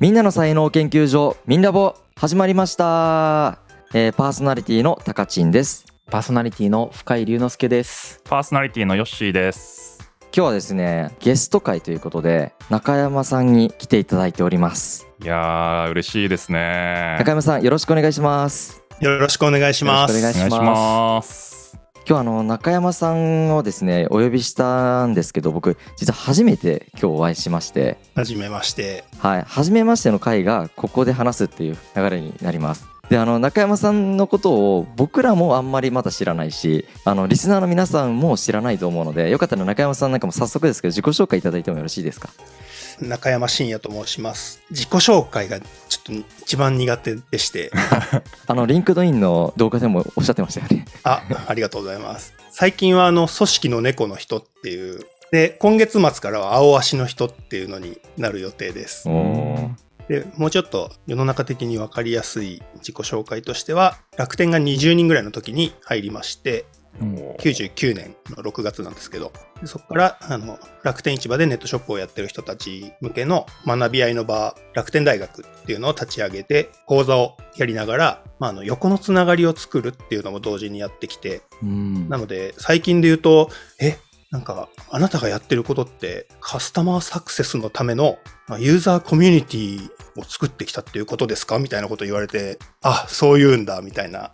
みんなの才能研究所みんなぼ始まりました、えーパーソナリティのたかちんですパーソナリティの深井龍之介です。パーソナリティのヨッシーです。今日はですねゲスト会ということで中山さんに来ていただいておりますいやー嬉しいですね。中山さんよろしくお願いしますよろしくお願いします。よろしくお願いしお願いします。今日あの中山さんをですねお呼びしたんですけど僕実は初めて今日お会いしましてはじめまして。はい初めましての回がここで話すっていう流れになりますであの仲山さんのことを僕らもあんまりまだ知らないしあのリスナーの皆さんも知らないと思うのでよかったら仲山さんなんかも早速ですけど自己紹介いただいてもよろしいですか？仲山進也と申します。自己紹介がちょっと一番苦手でして、あの LinkedIn の動画でもおっしゃってましたよね あ、ありがとうございます。最近はあの、組織の猫の人っていう、で、今月末からは青足の人っていうのになる予定です。おで、もうちょっと世の中的に分かりやすい自己紹介としては、楽天が20人ぐらいの時に入りまして、99年の6月なんですけど、でそこからあの楽天市場でネットショップをやってる人たち向けの学び合いの場、楽天大学っていうのを立ち上げて、講座をやりながら、まあ、あの横のつながりを作るっていうのも同時にやってきて、うん。なので最近で言うと、え、なんかあなたがやってることってカスタマーサクセスのためのまユーザーコミュニティを作ってきたっていうことですか？みたいなこと言われて、あ、そう言うんだみたいな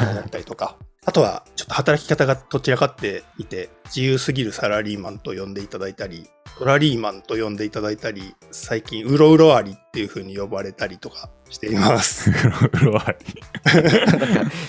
状況に思ったりとか。あとは、ちょっと働き方がどちらかっていて、自由すぎるサラリーマンと呼んでいただいたり、トラリーマンと呼んでいただいたり、最近、うろうろありっていうふうに呼ばれたりとかしています。うろわ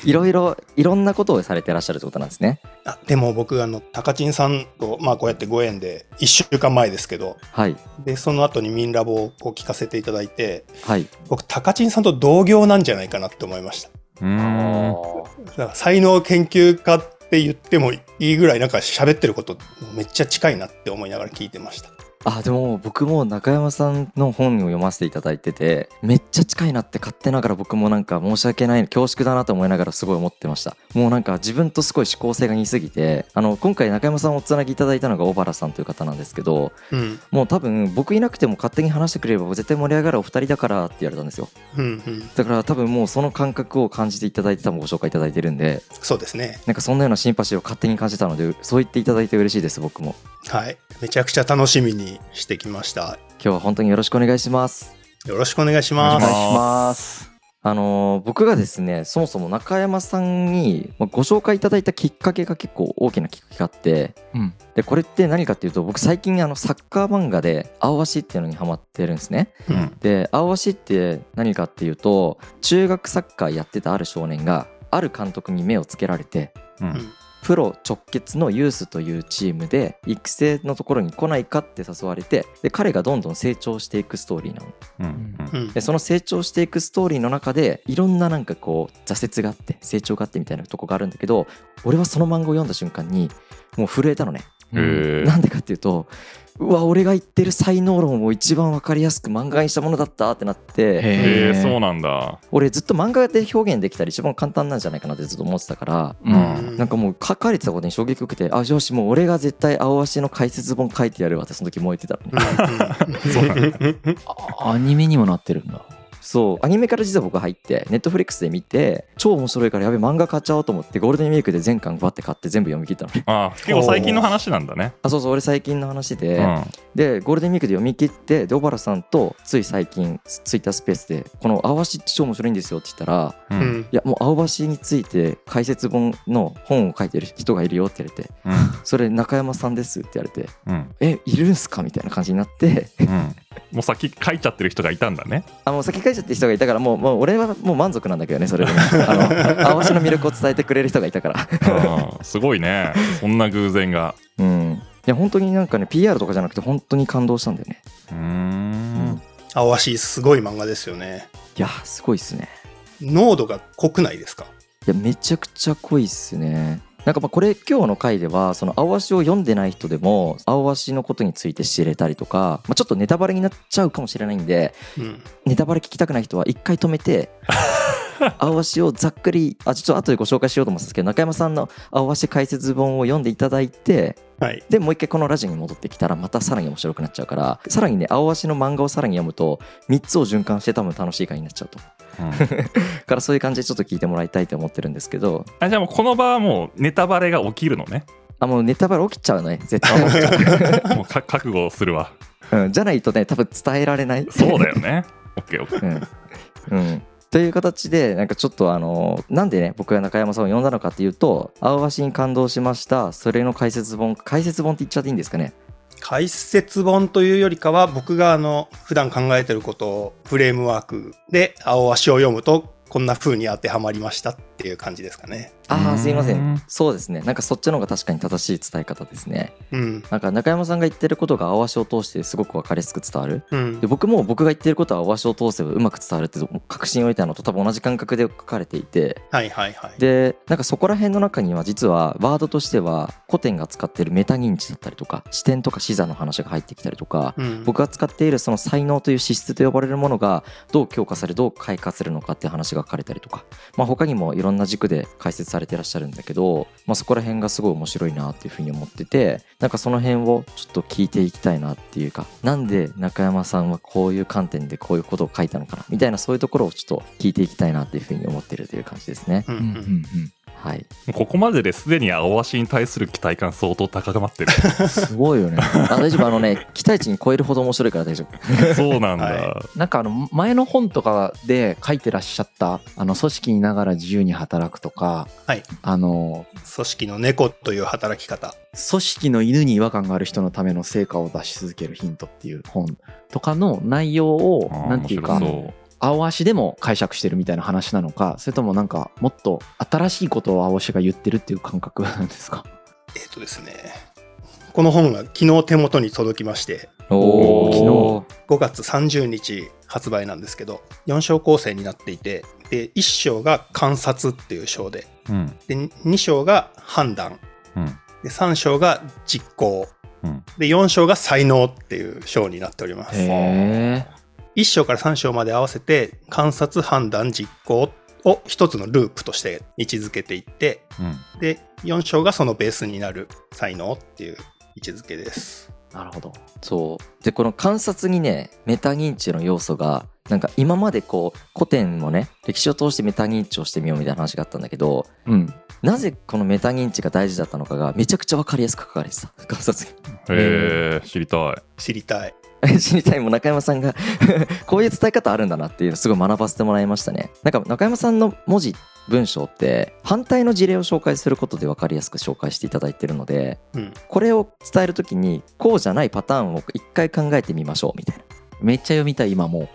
りいろいろいろんなことをされてらっしゃるってことなんですねあでも僕、あの、高知さんと、まあこうやってご縁で、1週間前ですけど、はいで、その後にミンラボをこう聞かせていただいて、はい僕、高知さんと同業なんじゃないかなって思いました。うーん。だから才能研究家って言ってもいいぐらいなんか喋ってることめっちゃ近いなって思いながら聞いてました。あでも僕も中山さんの本を読ませていただいててめっちゃ近いなって勝手ながら僕もなんか申し訳ない恐縮だなと思いながらすごい思ってましたもうなんか自分とすごい思考性が似すぎてあの今回中山さんをおつなぎいただいたのが小原さんという方なんですけどうん。もう多分僕いなくても勝手に話してくれれば絶対盛り上がるお二人だからって言われたんですようんうん。だから多分もうその感覚を感じていただいて多分ご紹介いただいてるんでそうですね。なんかそんなようなシンパシーを勝手に感じたのでそう言っていただいて嬉しいです僕もはい。めちゃくちゃ楽しみにしてきました。今日は本当によろしくお願いしますよろしくお願いします。お願いします。あのー僕がですねそもそも中山さんにまあご紹介いただいたきっかけが結構大きなきっかけがあってうん。でこれって何かっていうと僕最近あのサッカー漫画で「青足」っていうのにハマってるんですねうんで青足って何かっていうと中学サッカーやってたある少年がある監督に目をつけられてうんプロ直結のユースというチームで育成のところに来ないかって誘われてで彼がどんどん成長していくストーリーなの。うんううん。んでその成長していくストーリーの中でいろんななんかこう挫折があって成長があってみたいなとこがあるんだけど俺はその漫画を読んだ瞬間にもう震えたのね、なんでかっていうとうわ俺が言ってる才能論を一番わかりやすく漫画にしたものだったってなって。へへえそうなんだ。俺ずっと漫画で表現できたら一番簡単なんじゃないかなってずっと思ってたからうん。なんかもう書かれてたことに衝撃を受けてあよしもう俺が絶対青足の解説本書いてやるわってその時燃えてたの。ね そうなんだ。あアニメにもなってるんだ。そう。アニメから実は僕入ってネットフリックスで見て超面白いからやべ漫画買っちゃおうと思ってゴールデンウィークで全巻バッて買って全部読み切ったの。ねあ結構最近の話なんだね。あそうそう俺最近の話で、うん。でゴールデンウィークで読み切ってで小原さんとつい最近ツイッタースペースでこの「青橋って超面白いんですよ」って言ったらううんん。いやもう青橋について解説本の本を書いてる人がいるよって言われてうん。それ中山さんですって言われてうん。えいるんすかみたいな感じになってうんもう先書いちゃってる人がいたんだね。あもう先書いちゃってる人がいたからもうもう俺はもう満足なんだけどねそれでね あの青橋の魅力を伝えてくれる人がいたからうんすごいね。そんな偶然が。うんいや本当になんかね PR とかじゃなくて本当に感動したんだよねうーん。青足すごい漫画ですよね。いやすごいっすね濃度が濃くないですか？いやめちゃくちゃ濃いっすねなんかまあこれ今日の回ではその青足を読んでない人でも青足のことについて知れたりとか、まあ、ちょっとネタバレになっちゃうかもしれないんでうん。ネタバレ聞きたくない人は一回止めて 青足をざっくりあちょっと後でご紹介しようと思うんですけど中山さんの青足解説本を読んでいただいてはい。でもう一回このラジオに戻ってきたらまたさらに面白くなっちゃうからさらにね青足の漫画をさらに読むと3つを循環して多分楽しい回になっちゃうとうん。からそういう感じでちょっと聞いてもらいたいと思ってるんですけど。あじゃあもうこの場はもうネタバレが起きるのね。あもうネタバレ起きちゃうね。絶対。もうか覚悟するわ。う、うん、じゃないとね多分伝えられない。そうだよね。オッケーオッケー。うん。うん、という形でなんかちょっとあのなんでね僕が中山さんを呼んだのかっていうと「青橋に感動しました」それの解説本解説本って言っちゃっていいんですかね解説本というよりかは、僕があの、普段考えてることをフレームワークで青足を読むと、こんな風に当てはまりましたっていう感じですかね。あすいません。そうですね。なんかそっちの方が確かに正しい伝え方ですね。うん。なんか中山さんが言ってることが青足を通してすごく分かりやすく伝わる。うん。で。僕も僕が言ってることは青足を通せばうまく伝わるって確信を得たのと多分同じ感覚で書かれていて。はいはいはい。でなんかそこら辺の中には実はワードとしては古典が使ってるメタ認知だったりとか視点とか視座の話が入ってきたりとかうん、僕が使っているその才能という資質と呼ばれるものがどう強化されどう開花するのかっていう話が書かれたりとか、まあ、他にもいろんな軸で解説されれてらっしゃるんだけど、まあ、そこら辺がすごい面白いなっていうふうに思っててなんかその辺をちょっと聞いていきたいなっていうかなんで中山さんはこういう観点でこういうことを書いたのかなみたいなそういうところをちょっと聞いていきたいなっていうふうに思ってるという感じですね。うんうんうんはい、ここまでですでに青足に対する期待感相当高まってる。うんすごいよね。あ大丈夫？あのね期待値に超えるほど面白いから大丈夫。そうなんだ、はなんかあの前の本とかで書いてらっしゃったあの組織にいながら自由に働くとかはい。あの組織の猫という働き方。組織の犬に違和感がある人のための成果を出し続けるヒントっていう本とかの内容をなんていうか青足でも解釈してるみたいな話なのかそれともなんかもっと新しいことを青足が言ってるっていう感覚なんですか？えっ、とですね。この本が昨日手元に届きまして、おー。5月30日発売なんですけど、4章構成になっていて、で、1章が観察っていう章で、うん。で、2章が判断、うん。で、3章が実行、うん。で、4章が才能っていう章になっております。へえ1章から3章まで合わせて観察判断実行を一つのループとして位置づけていってうん。で4章がそのベースになる才能っていう位置づけです。なるほど。そう。でこの観察にねメタ認知の要素がなんか今までこう古典もね歴史を通してメタ認知をしてみようみたいな話があったんだけどうん。なぜこのメタ認知が大事だったのかがめちゃくちゃ分かりやすく書かれてた。観察。にへえ知りたい。知りたい。知りたいもん中山さんが こういう伝え方あるんだなっていうのすごい学ばせてもらいましたね。なんか中山さんの文字文章って反対の事例を紹介することで分かりやすく紹介していただいてるのでうん。これを伝える時にこうじゃないパターンを一回考えてみましょうみたいな。めっちゃ読みたい今もう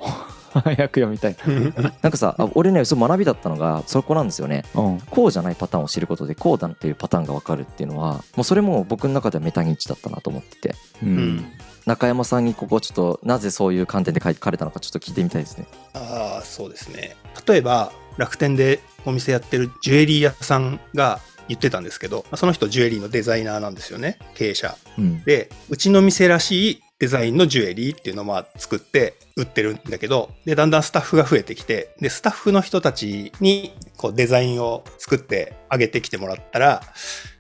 早く読みたい。なんかさあ俺ねそう学びだったのがそこなんですよね。うん。こうじゃないパターンを知ることでこうだっていうパターンが分かるっていうのはもうそれも僕の中ではメタ認知だったなと思ってて。ううん。ん。中山さんにここちょっとなぜそういう観点で書かれたのかちょっと聞いてみたいですね。ああ、そうですね。例えば楽天でお店やってるジュエリー屋さんが言ってたんですけど、その人ジュエリーのデザイナーなんですよね、経営者。うん。で、うちの店らしいデザインのジュエリーっていうのを作って売ってるんだけど、で、だんだんスタッフが増えてきて、で、スタッフの人たちにこうデザインを作ってあげてきてもらったら、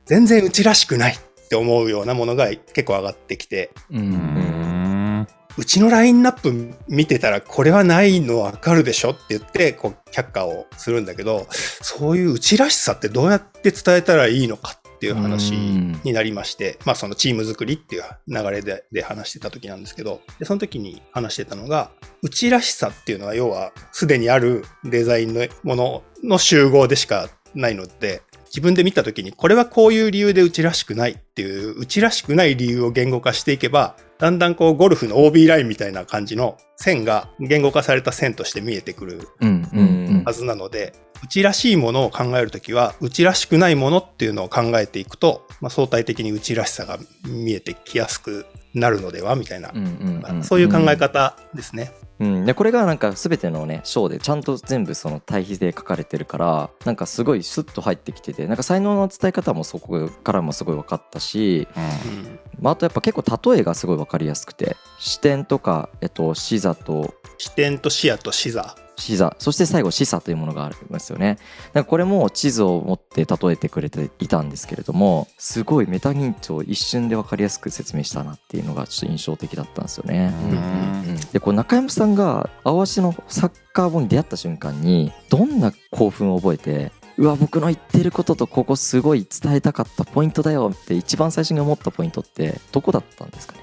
全然うちらしくないって思うようなものが結構上がってきて、うちのラインナップ見てたらこれはないのわかるでしょって言ってこう却下をするんだけどそういううちらしさってどうやって伝えたらいいのかっていう話うん。になりましてまあそのチーム作りっていう流れでで話してた時なんですけどでその時に話してたのがうちらしさっていうのは要はすでにあるデザインのものの集合でしかないので自分で見た時にこれはこういう理由でうちらしくないっていううちらしくない理由を言語化していけばだんだんこうゴルフの OB ラインみたいな感じの線が言語化された線として見えてくるはずなのでうちらしいものを考えるときはうちらしくないものっていうのを考えていくと、まあ、相対的にうちらしさが見えてきやすくなるのではみたいな、そういう考え方ですね。うん、でこれがなんか全てのね章でちゃんと全部その対比で書かれてるからなんかすごいスッと入ってきててなんか才能の伝え方もそこからもすごい分かったし、うん。まあ、あとやっぱ結構例えがすごい分かりやすくて視点とか、えっと、視座と視点と視野と視座視座そして最後視差というものがありますよね。なんかこれも地図を持って例えてくれていたんですけれどもすごいメタ認知を一瞬で分かりやすく説明したなっていうのがちょっと印象的だったんですよね。うんでこう中山さんが青足のサッカー本に出会った瞬間にどんな興奮を覚えてうわ僕の言ってることとここすごい伝えたかったポイントだよって一番最初に思ったポイントってどこだったんですかね？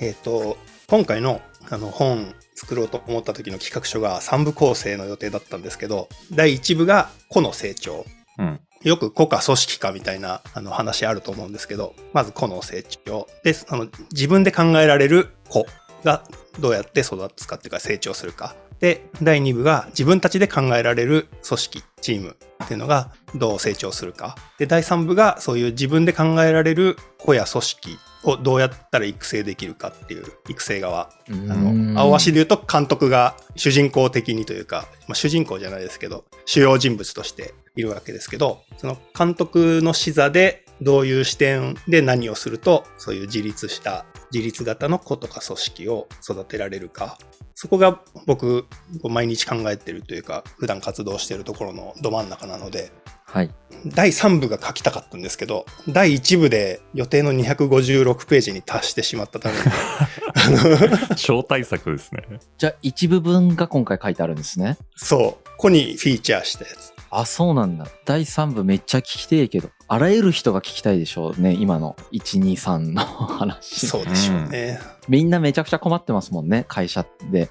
えっ、と、今回のあの本作ろうと思った時の企画書が3部構成の予定だったんですけど、第1部が個の成長。うんよく個か組織かみたいなあの話あると思うんですけど、まず個の成長。で、その自分で考えられる個がどうやって育つかっていうか成長するか。で、第2部が自分たちで考えられる組織、チームっていうのがどう成長するか。で、第3部がそういう自分で考えられる個や組織をどうやったら育成できるかっていう育成側。あの、青足で言うと監督が主人公的にというか、まあ、主人公じゃないですけど、主要人物としているわけですけど、その監督の視座でどういう視点で何をすると、そういう自立した、自立型の子とか組織を育てられるか。そこが僕、毎日考えてるというか、普段活動してるところのど真ん中なので、はい第3部が書きたかったんですけど、第1部で予定の256ページに達してしまったための、超大作ですね。じゃあ一部分が今回書いてあるんですね。そう、ここにフィーチャーしたやつ。あ、そうなんだ。第3部めっちゃ聞きてえけど、あらゆる人が聞きたいでしょうね、今の1、2、3の話。そうでしょうね。みんなめちゃくちゃ困ってますもんね、会社で。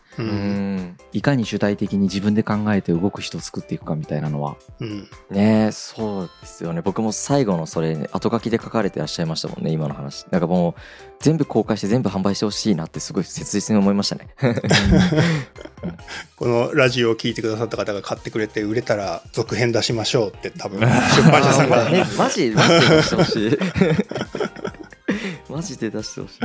いかに主体的に自分で考えて動く人を作っていくかみたいなのは。うん。ねえそうですよね。僕も最後のそれ後書きで書かれてらっしゃいましたもんね今の話。なんかもう全部公開して全部販売してほしいなってすごい切実に思いましたね。このラジオを聞いてくださった方が買ってくれて売れたら続編出しましょうって多分出版社さんが。えマジマジで出してほしい。マジで出してほしい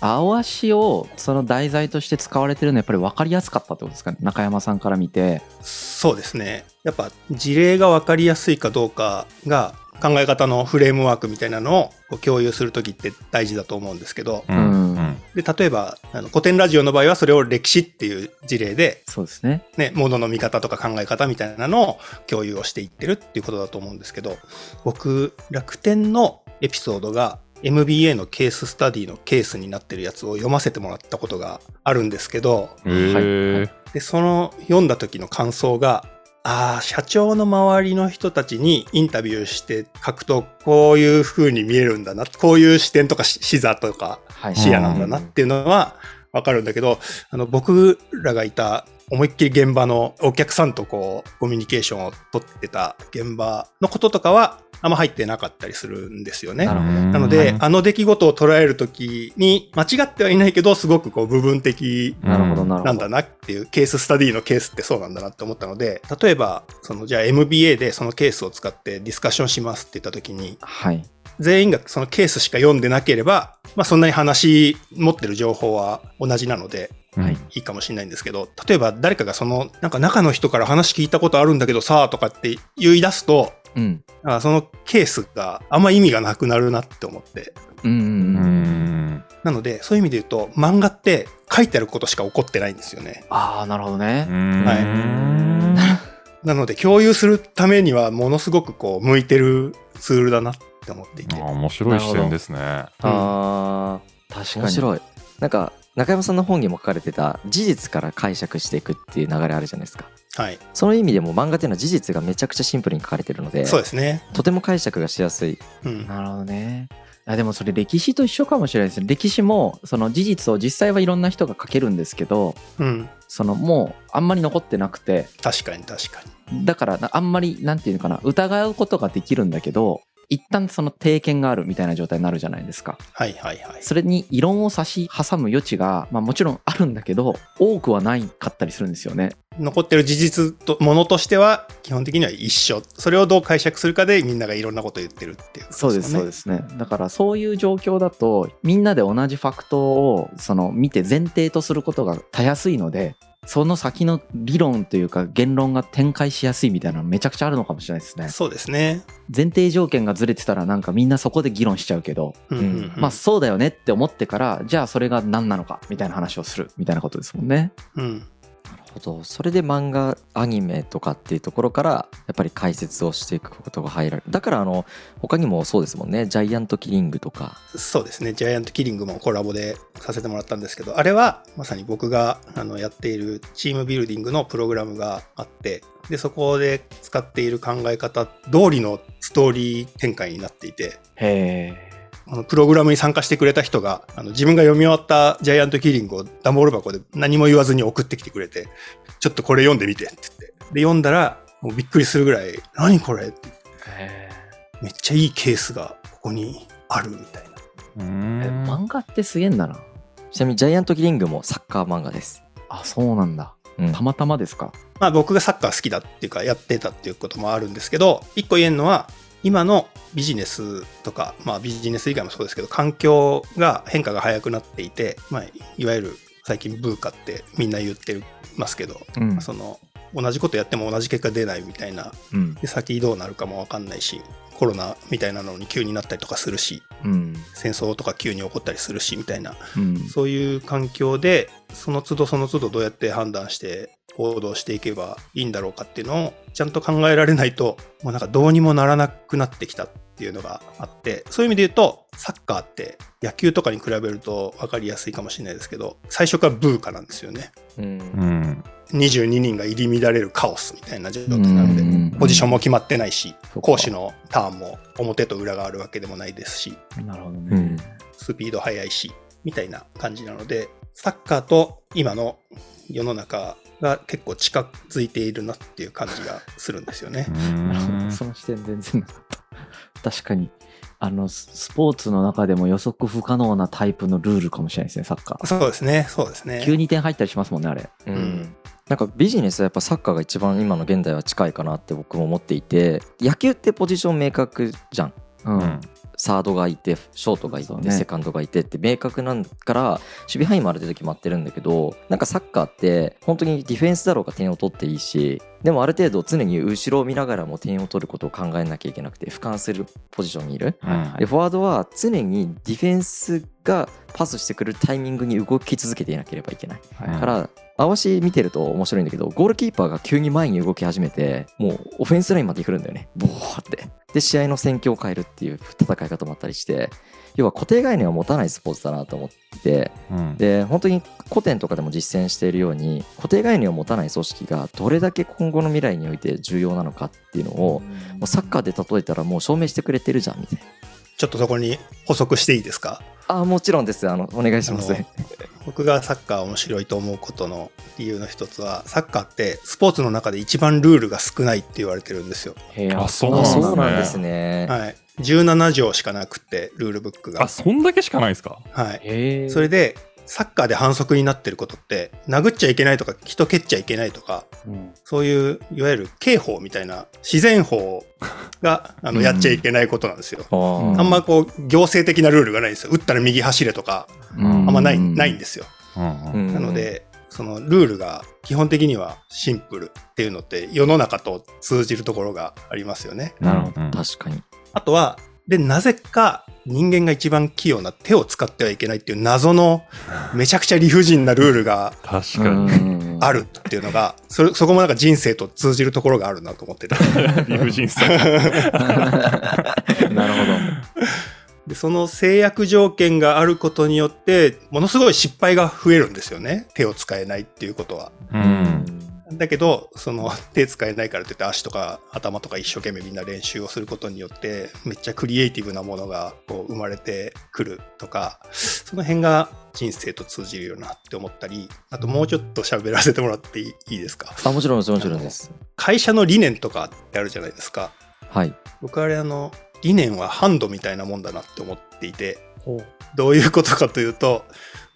青足をその題材として使われてるのはやっぱり分かりやすかったってことですかね？中山さんから見て。そうですね。やっぱ事例が分かりやすいかどうかが考え方のフレームワークみたいなのを共有するときって大事だと思うんですけど、うん。で例えばあの古典ラジオの場合はそれを歴史っていう事例で、そうですね。ね、ものの見方とか考え方みたいなのを共有をしていってるっていうことだと思うんですけど僕楽天のエピソードが MBA のケーススタディのケースになってるやつを読ませてもらったことがあるんですけどはい。でその読んだ時の感想がああ社長の周りの人たちにインタビューして書くとこういう風に見えるんだなこういう視点とかし視座とかはい。視野なんだなっていうのはわかるんだけど、あの僕らがいた思いっきり現場のお客さんとこうコミュニケーションを取ってた現場のこととかはあんま入ってなかったりするんですよね。なので、はい。あの出来事を捉えるときに間違ってはいないけどすごくこう部分的なんだなっていうケーススタディのケースってそうなんだなって思ったので例えばそのじゃあ MBA でそのケースを使ってディスカッションしますって言った時にはい全員がそのケースしか読んでなければ、まあ、そんなに話持ってる情報は同じなのではい。いいかもしれないんですけど例えば誰かがそのなんか中の人から話聞いたことあるんだけどさとかって言い出すとうん。あそのケースがあんま意味がなくなるなって思って。うんなのでそういう意味で言うと漫画って書いてあることしか起こってないんですよね。ああなるほどね。なので共有するためにはものすごくこう向いてるツールだなって思っていて。あ面白い視点ですね。あ確かに。ー面白い。なんか中山さんの本にも書かれてた事実から解釈していくっていう流れあるじゃないですか。はい。その意味でも漫画っていうのは事実がめちゃくちゃシンプルに書かれてるのでそうですね。とても解釈がしやすい。うん。なるほどね。あでもそれ歴史と一緒かもしれないですね。歴史もその事実を実際はいろんな人が書けるんですけどうん。そのもうあんまり残ってなくて確かに確かに。だからなあんまりなんていうのかな疑うことができるんだけど一旦その定見があるみたいな状態になるじゃないですか。はいはいはい。それに異論を差し挟む余地が、まあ、もちろんあるんだけど多くはないかったりするんですよね。残ってる事実とものとしては基本的には一緒。それをどう解釈するかでみんながいろんなことを言ってるっていうことそうですそうですすね。だからそういう状況だとみんなで同じファクトをその見て前提とすることがたやすいのでその先の理論というか言論が展開しやすいみたいなのめちゃくちゃあるのかもしれないですね。そうですね。前提条件がずれてたらなんかみんなそこで議論しちゃうけど、うんうんうん。まあそうだよねって思ってからじゃあそれが何なのかみたいな話をするみたいなことですもんね。うんほどそれで漫画アニメとかっていうところからやっぱり解説をしていくことが入られるだからあの他にもそうですもんねジャイアントキリングとかそうですね。ジャイアントキリングもコラボでさせてもらったんですけど、あれはまさに僕があのやっているチームビルディングのプログラムがあって、で、そこで使っている考え方通りのストーリー展開になっていて、へえ。あのプログラムに参加してくれた人が、あの自分が読み終わったジャイアントキリングを段ボール箱で何も言わずに送ってきてくれて、ちょっとこれ読んでみてって言って。で、読んだら、もうびっくりするぐらい、何これってへめっちゃいいケースがここにあるみたいな。漫画ってすげえんだな。ちなみにジャイアントキリングもサッカー漫画です、あ、そうなんだ。うんたまたまですか。まあ僕がサッカー好きだっていうかやってたっていうこともあるんですけど、一個言えるのは、今のビジネスとか、まあビジネス以外もそうですけど、環境が変化が早くなっていて、まあいわゆる最近ブーカってみんな言ってますけど、うん。その同じことやっても同じ結果出ないみたいな、うん。で先どうなるかもわかんないし、コロナみたいなのに急になったりとかするし、うん。戦争とか急に起こったりするしみたいなうん。そういう環境で、その都度その都度どうやって判断して行動していけばいいんだろうかっていうのをちゃんと考えられないと、もうなんかどうにもならなくなってきたっていうのがあって、そういう意味で言うと、サッカーって野球とかに比べると分かりやすいかもしれないですけど、最初からブーカなんですよね。うんうん22人が入り乱れるカオスみたいな状態なので、うんポジションも決まってないし攻守のターンも表と裏があるわけでもないですし、なるほどねうん。スピード速いし、みたいな感じなので、サッカーと今の世の中が結構近づいているなっていう感じがするんですよねう。ーなるほどんその視点全然なかった。確かに。あの、ススポーツの中でも予測不可能なタイプのルールかもしれないですね、サッカー。そうですね、そうですね。急に点入ったりしますもんね、あれ。うんうんなんかビジネスはやっぱサッカーが一番今の現代は近いかなって僕も思っていて野球ってポジション明確じゃんううん。サードがいてショートがいて、セカンドがいてって明確なんから守備範囲もある程度決まってるんだけどなんかサッカーって本当にディフェンスだろうが点を取っていいしでもある程度常に後ろを見ながらも点を取ることを考えなきゃいけなくて俯瞰するポジションにいる。うんはい。でフォワードは常にディフェンスがパスしてくるタイミングに動き続けていなければいけない。はい。から合わし見てると面白いんだけどゴールキーパーが急に前に動き始めてもうオフェンスラインまで来るんだよね。ボーってで試合の戦況を変えるっていう戦い方もあったりして要は固定概念を持たないスポーツだなと思っててうん。で本当に古典とかでも実践しているように固定概念を持たない組織がどれだけ今後の未来において重要なのかっていうのをもうサッカーで例えたらもう証明してくれてるじゃんみたいなちょっとそこに補足していいですか？あもちろんですあのお願いします僕がサッカー面白いと思うことの理由の一つは、サッカーってスポーツの中で一番ルールが少ないって言われてるんですよ。へえあそうあなんですね、はい。17条しかなくって、ルールブックがあ。そんだけしかないですか？はい。それで、サッカーで反則になってることって、殴っちゃいけないとか、人蹴っちゃいけないとか、うんそういう、いわゆる刑法みたいな、自然法が、あの、うん。やっちゃいけないことなんですよ。あん。まこう、行政的なルールがないんですよ。打ったら右走れとか、うん。あんまない、うんないんですよ。なので、そのルールが基本的にはシンプルっていうのって世の中と通じるところがありますよね。なるほど。うん。確かに。あとは、で、なぜか人間が一番器用な手を使ってはいけないっていう謎のめちゃくちゃ理不尽なルールが確かにうんあるっていうのが、それそこもなんか人生と通じるところがあるなと思ってて。理不尽さ なるほど。で、その制約条件があることによって、ものすごい失敗が増えるんですよね。手を使えないっていうことは。うんだけど、その 手使えないからといって足とか頭とか一生懸命みんな練習をすることによって、めっちゃクリエイティブなものがこう生まれてくるとか、その辺が人生と通じるよなって思ったり、あともうちょっと喋らせてもらっていいいいですか？あもちろんですもちろんです。会社の理念とかってあるじゃないですか。はい。僕あれあの、理念はハンドみたいなもんだなって思っていて、どういうことかというと、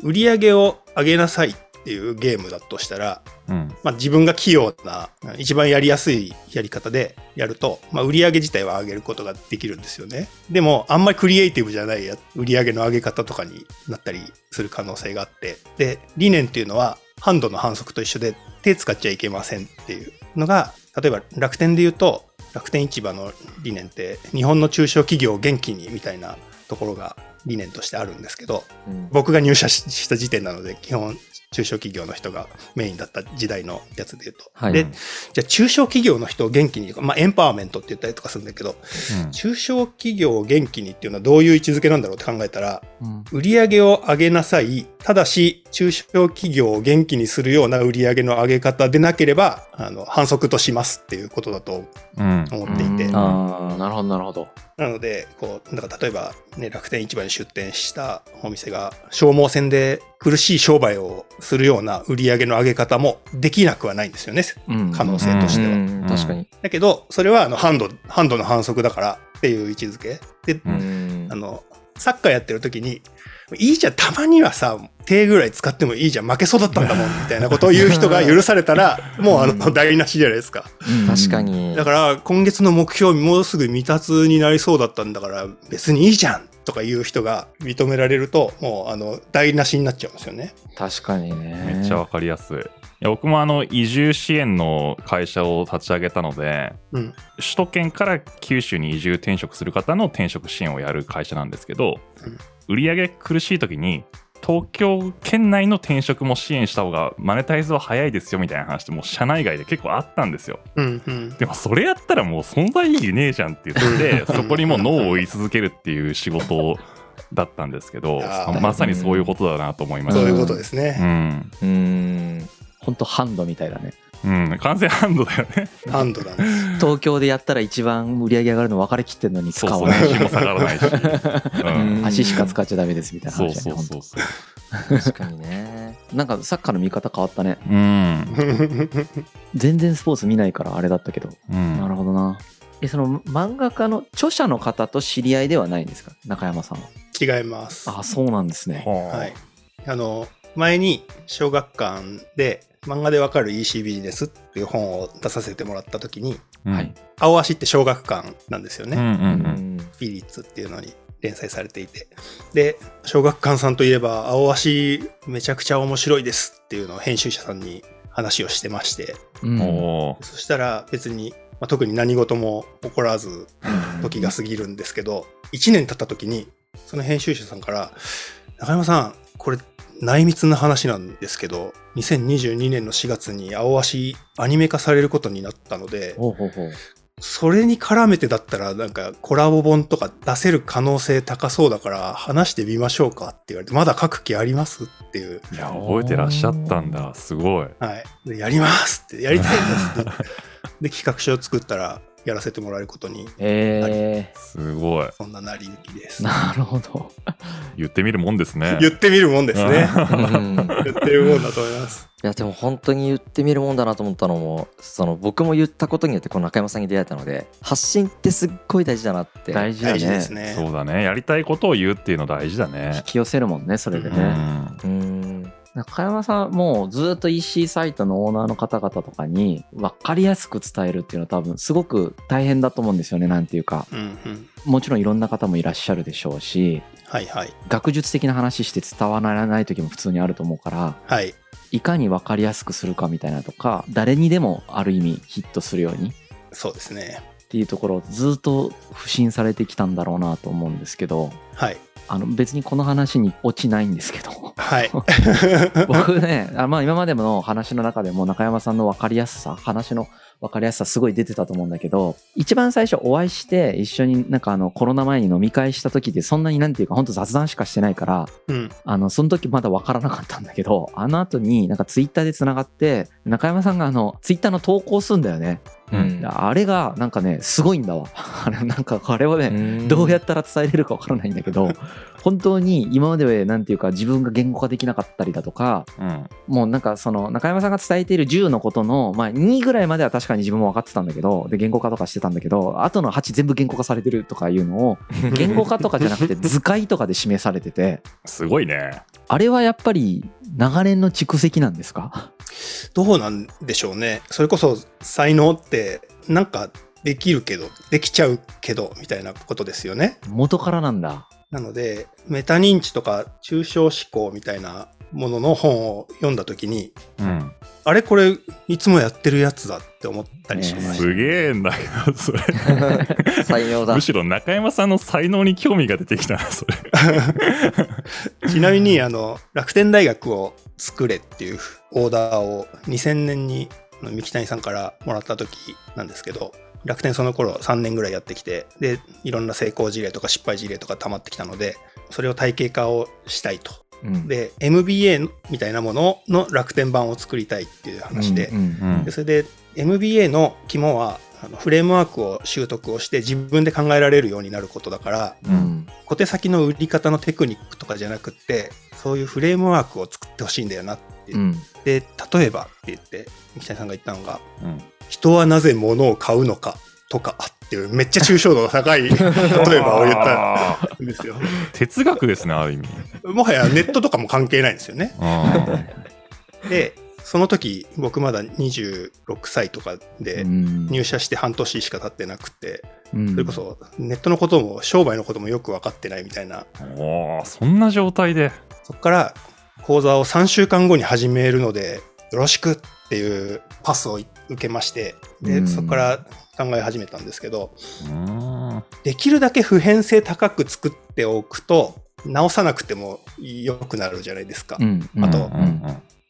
売り上げを上げなさいっていうゲームだとしたら、うん。まあ、自分が器用な一番やりやすいやり方でやると、まあ、売り上げ自体は上げることができるんですよね。でもあんまりクリエイティブじゃないや売り上げの上げ方とかになったりする可能性があって。で理念っていうのはハンドの反則と一緒で手使っちゃいけませんっていうのが例えば楽天で言うと楽天市場の理念って日本の中小企業を元気にみたいなところが理念としてあるんですけど、うん。僕が入社しした時点なので、基本、中小企業の人がメインだった時代のやつで言うと。はいで、じゃあ中小企業の人を元気に、まあエンパワーメントって言ったりとかするんだけど、うん中小企業を元気にっていうのはどういう位置づけなんだろうって考えたら、うん売り上げを上げなさい。ただし、中小企業を元気にするような売り上げの上げ方でなければ、あの、反則としますっていうことだとうん思っていて。うんあーなるほどなるほどなので、こう、だから例えば、ね、楽天市場に出店したお店が消耗戦で苦しい商売をするような売り上げの上げ方もできなくはないんですよね。うん可能性としては。うん確かに。だけど、それはあの、ハンド、ハンドの反則だからっていう位置づけ。で、あの、サッカーやってる時に、いいじゃん、たまにはさ、手ぐらい使ってもいいじゃん、負けそうだったんだもん、みたいなことを言う人が許されたら、もうあの、台無しじゃないですか。確かに。だから、今月の目標もうすぐ未達になりそうだったんだから、別にいいじゃんとか言う人が認められると、もう、あの、台無しになっちゃうんですよね。確かにねめっちゃわかりやすい。いや僕もあの移住支援の会社を立ち上げたのでうん。首都圏から九州に移住転職する方の転職支援をやる会社なんですけど、うん売り上げ苦しい時に東京圏内の転職も支援した方がマネタイズは早いですよみたいな話ってもう社内外で結構あったんですようん、うん。でもそれやったらもう存在意義ねえじゃんって言って そこにもうノーを言い続けるっていう仕事だったんですけどまさにそういうことだなと思いましたそういうことですね。うん、うん。本当ハンドみたいだねうん、完全ハンドだよね。ハンドなんです。東京でやったら一番売り上げ上がるの分かりきってんのに使そうそうわも下がらないし、うん。うん足しか使っちゃダメですみたいなそう話だねそうそうそう。確かにね。なんかサッカーの見方変わったね。うん。全然スポーツ見ないからあれだったけど。うん。なるほどな。えその漫画家の著者の方と知り合いではないんですか？中山さんは。違います。あそうなんですね。はあ。はい。あの、前に小学館で漫画でわかる EC ビジネスっていう本を出させてもらった時に、うんはい青足って小学館なんですよね。うんうんううんん。フィリッツっていうのに連載されていて。で、小学館さんといえば、青足めちゃくちゃ面白いですっていうのを編集者さんに話をしてまして、うんそしたら別に、まあ、特に何事も起こらず時が過ぎるんですけど、1年経った時に、その編集者さんから、中山さん、これ内密な話なんですけど、2022年の4月に青足アニメ化されることになったので、ほうほうほうそれに絡めてだったらなんかコラボ本とか出せる可能性高そうだから話してみましょうかって言われて、まだ書く気ありますっていう。いや覚えてらっしゃったんだすごいはい。でやりますって、やりたいですって。で、企画書を作ったらやらせてもらえることに、えすごい。そんな成り行きです。ー、。なるほど。言ってみるもんですね。言ってみるもんですね。うん。言ってるもんだと思います。いやでも本当に言ってみるもんだなと思ったのもその僕も言ったことによってこの中山さんに出会えたので発信ってすっごい大事だなって。大事だね。大事ですね。そうだね。やりたいことを言うっていうの大事だ引ねき寄せるもんねそれでうね、ん。うん中山さんもうずっと EC サイトのオーナーの方々とかに分かりやすく伝えるっていうのは多分すごく大変だと思うんですよねなんていうかうんうん。もちろんいろんな方もいらっしゃるでしょうしはいはい。学術的な話して伝わらない時も普通にあると思うからはい。いかに分かりやすくするかみたいなとか誰にでもある意味ヒットするようにっそうですね。ていうところをずっと不信されてきたんだろうなと思うんですけどはい。あの別にこの話に落ちないんですけどはい。僕ねあまあ今までの話の中でも中山さんの分かりやすさ話の分かりやすさすごい出てたと思うんだけど一番最初お会いして一緒になんかあのコロナ前に飲み会した時でそんなになんていうか本当雑談しかしてないからうん。あのその時まだ分からなかったんだけどあの後になんかツイッターでつながって中山さんがあのツイッターの投稿するんだよねうん。あれがなんかねすごいんだわ。あれなんかあれはねどうやったら伝えれるか分からないんだけど 本当に今までなんていうか自分が言語化できなかったりだとかうん。もうなんかその中山さんが伝えている10のことの、まあ、2ぐらいまでは確かに自分も分かってたんだけどで言語化とかしてたんだけどあとの8全部言語化されてるとかいうのを 言語化とかじゃなくて図解とかで示されてて。すごいね。あれはやっぱり長年の蓄積なんですか？どうなんでしょうね。それこそ才能ってなんかできるけど、できちゃうけど、みたいなことですよね。元からなんだなので、メタ認知とか抽象思考みたいなものの本を読んだときに、うんあれこれいつもやってるやつだって思ったりしました。すげえんだけどそれ 採用だむしろ中山さんの才能に興味が出てきたなそれ ちなみにあの楽天大学を作れっていうオーダーを2000年に三木谷さんからもらった時なんですけど楽天その頃3年ぐらいやってきてでいろんな成功事例とか失敗事例とか溜まってきたのでそれを体系化をしたいと。うん。で MBA みたいなものの楽天版を作りたいっていう話で,、でそれで MBA の肝はあのフレームワークを習得をして自分で考えられるようになることだからうん。うん小手先の売り方のテクニックとかじゃなくってそういうフレームワークを作ってほしいんだよなって言っうん。て、例えばって言って三木谷さんが言ったのがうん「人はなぜ物を買うのか」とかっていうめっちゃ抽象度の高い 例えばを言ったんですよ。哲学ですねある意味。もはやネットとかも関係ないんですよね。あでその時僕まだ26歳とかでうん。入社して半年しか経ってなくてうん。それこそネットのことも商売のこともよく分かってないみたいな。ーおーそんな状態で。そこから講座を3週間後に始めるのでよろしくっていうパスを受けましてうん。でそこから考え始めたんですけどうん。できるだけ普遍性高く作っておくと直さなくても良くなるじゃないですか。うんうんあとうん。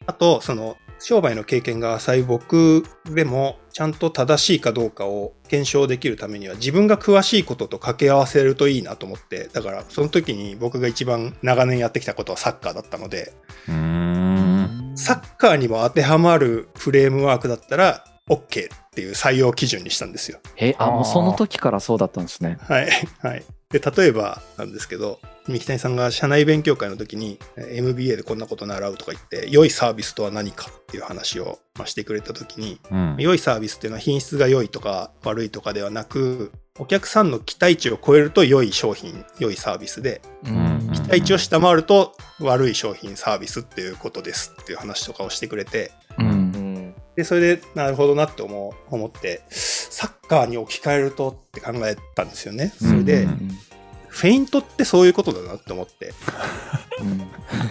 あとその商売の経験が浅い僕でもちゃんと正しいかどうかを検証できるためには自分が詳しいことと掛け合わせるといいなと思ってだからその時に僕が一番長年やってきたことはサッカーだったのでうん。サッカーにも当てはまるフレームワークだったら OK っていう採用基準にしたんですよ。えあもうその時からそうだったんですねはい。はい。で、例えばなんですけど、三木谷さんが社内勉強会の時にえ MBA でこんなこと習うとか言って、良いサービスとは何かっていう話をまあしてくれた時に、うん良いサービスっていうのは品質が良いとか悪いとかではなく、お客さんの期待値を超えると良い商品、良いサービスで、ん期待値を下回ると悪い商品、サービスっていうことですっていう話とかをしてくれて、で、それで、なるほどなって思う思って、サッカーに置き換えるとって考えたんですよね。それで、うん。フェイントってそういうことだなって思って、うん。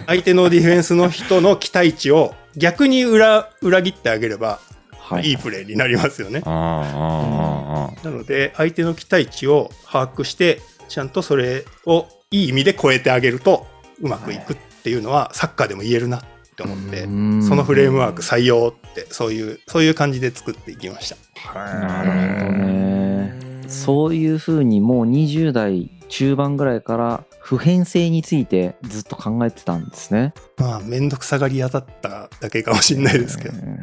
相手のディフェンスの人の期待値を逆に裏裏切ってあげれば、はい。いいプレーになりますよね。なので、相手の期待値を把握して、ちゃんとそれをいい意味で超えてあげると、うまくいくっていうのは、サッカーでも言えるなって思って、うんそのフレームワーク採用って、そういう、そういう感じで作っていきました。なるほどねそういうふうにもう20代中盤ぐらいから普遍性についてずっと考えてたんですね。まあ、めんどくさがり屋だっただけかもしれないですけど。うん